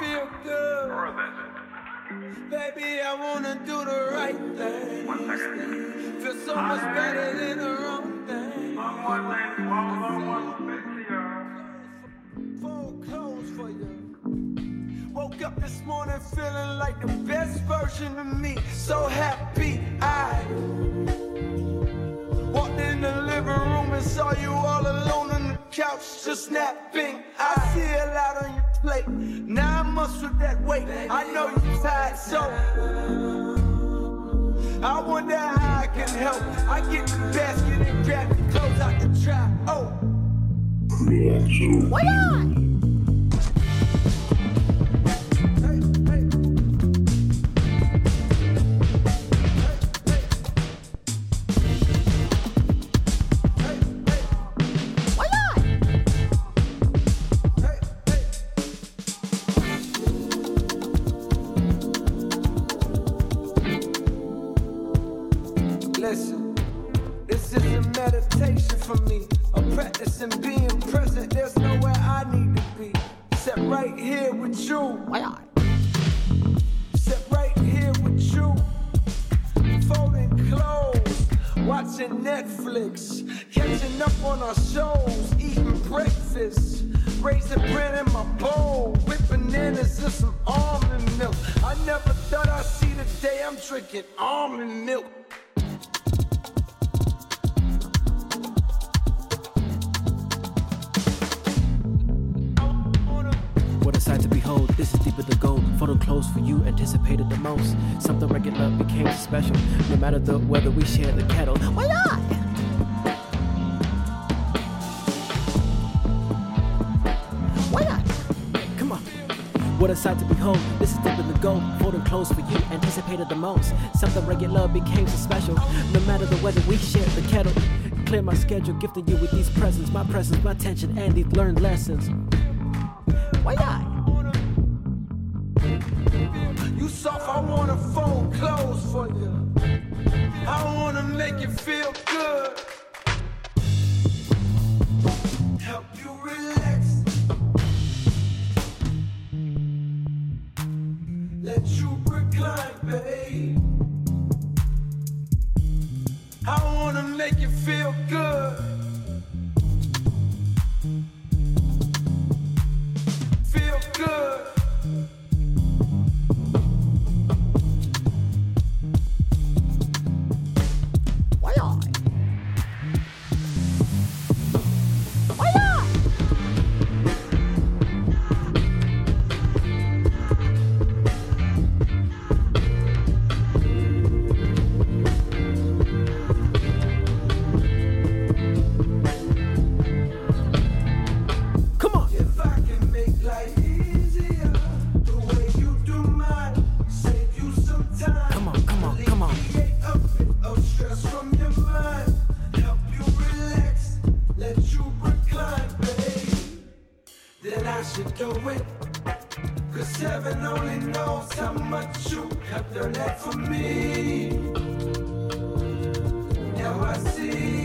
feel good. Baby, I wanna do the right thing. Feel so much better than the wrong thing. Fold clothes for you. Woke up this morning feeling like the best version of me. So happy I walked in the living room and saw you all alone on the couch, just napping. I see a lot on your plate. Nine that weight. I know you tired, so I wonder how I can help. I get the basket and grab the clothes out the trap. Oh. What on? Listen, this is a meditation for me. A practice in being present. There's nowhere I need to be. Except right here with you. Except right here with you. Folding clothes. Watching Netflix. Catching up on our shows. Eating breakfast. Raising bread in my bowl. With bananas and some almond milk. I never thought I'd see the day I'm drinking almond milk. Behold, this is deeper than gold. Photo close for you, anticipated the most. Something regular became special. No matter the weather, we share the kettle. Why not? Why not? Come on. What a sight to behold, this is deeper than gold. Photo close for you, anticipated the most. Something regular became so special. No matter the weather, we share the kettle. Clear my schedule, gifting you with these presents. My presence, my attention, and these learned lessons. Why not? Wanna fold clothes for you. I wanna make you feel good. Help you relax. Let you recline, babe. I wanna make you feel good. For me. Now I see.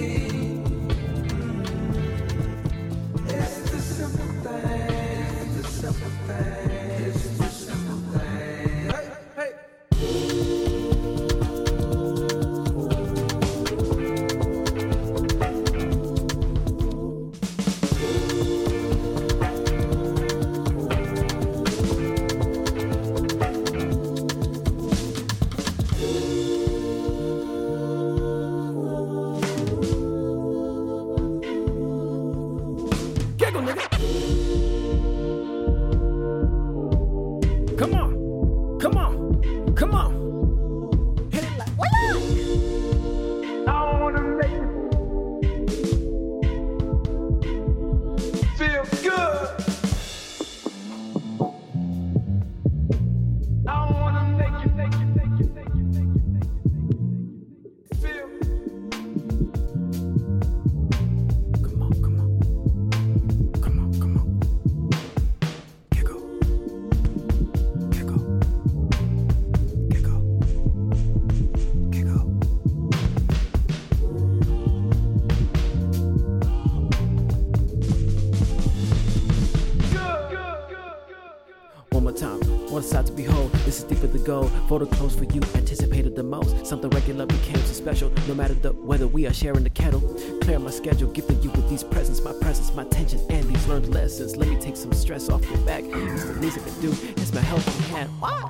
A sight to behold. This is deeper than gold. Photo close for you, anticipated the most. Something regular became so special. No matter the weather we are sharing the kettle. Clear my schedule, gifting you with these presents, my presence, my attention, and these learned lessons. Let me take some stress off your back. It's the least I can do. It's my helping hand. Why?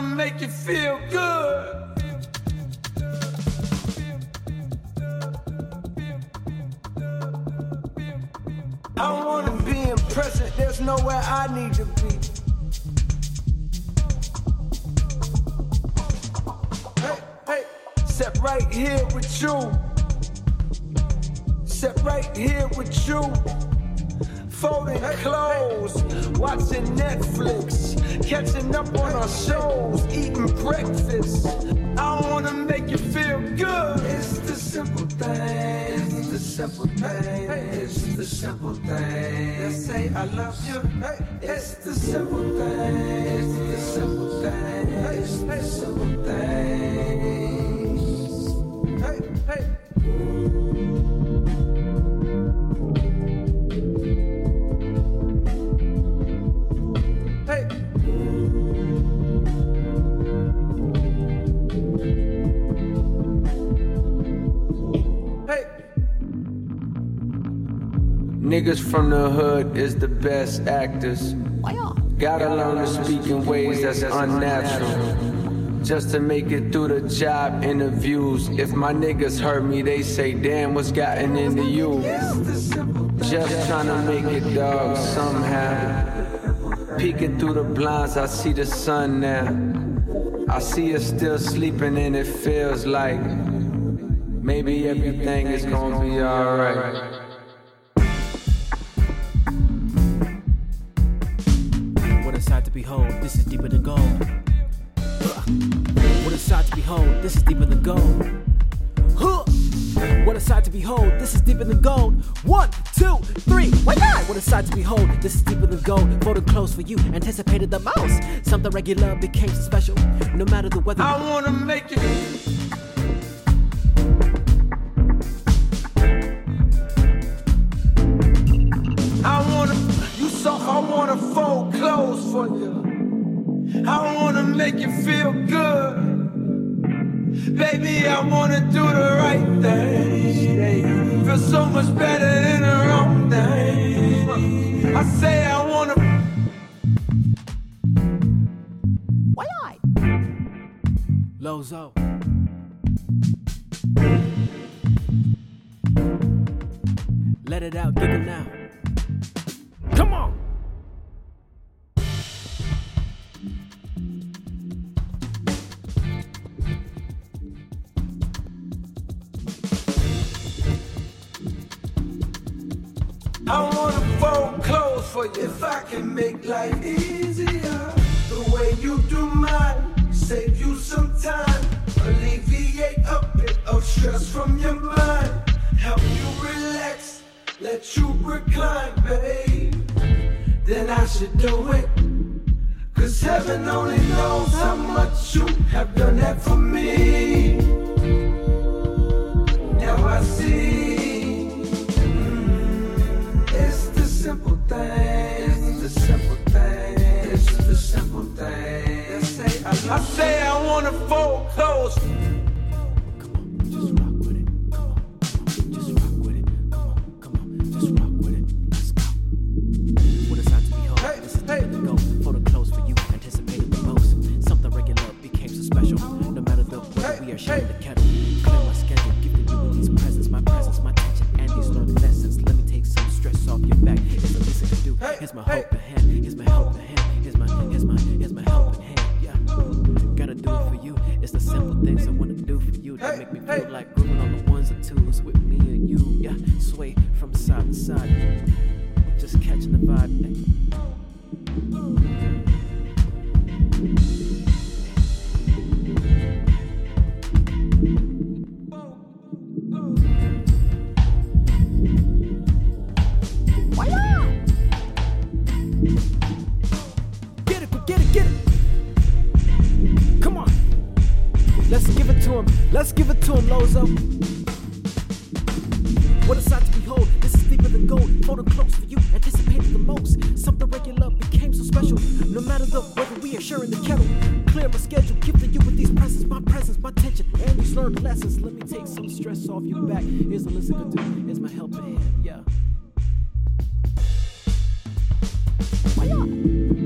Wanna make you feel good. I wanna be present, there's nowhere I need to be. Hey, hey, step right here with you. Step right here with you. Folding clothes, watching Netflix, catching up on our shows, eating breakfast. I wanna make you feel good. It's the simple things, it's the simple things, it's the simple things. That say I love you. It's the simple things, it's the simple things, it's the simple things. Niggas from the hood is the best actors. Gotta learn to speak in ways that's unnatural. Just to make it through the job interviews. If my niggas hurt me, they say, damn, what's gotten into you? Just trying to make it, dog, somehow. Peeking through the blinds, I see the sun now. I see her still sleeping, and it feels like maybe everything is gonna be alright. Sight to behold, this is deeper than gold. What a sight to behold, this is deeper than gold. What a sight to behold, this is deeper than gold. One, two, three, why not? What a sight to behold, this is deeper than gold. Photo close for you, anticipated the most. Something regular became so special, no matter the weather. I wanna make it. I say I wanna. Why I? Lozo. Let it out, giggle now. Come for you if I can make life easier. The way you do mine, save you some time, alleviate a bit of stress from your mind, help you relax, let you recline, babe. Then I should do it. Cause heaven only knows how much you have done that for me. Now I see. Things, the simple things, the simple things. I say I, say I wanna fold clothes. Here's my helping hand. Here's my helping hand. Here's my, here's my, here's my helping hand. Yeah. Gotta do it for you. It's the simple things I wanna do for you that make me feel like grooving on the ones and twos with me and you. Yeah, sway from side to side. Just catching the vibe. What a sight to behold. This is deeper than gold. Photo close for you, anticipated the most. Something regular became so special. No matter the weather, we are sharing the kettle. Clear my schedule, gifting you with these presents, my presence, my tension, and these learned lessons. Let me take some stress off your back. Here's a listen do. Here's my helping hand, yeah. Not?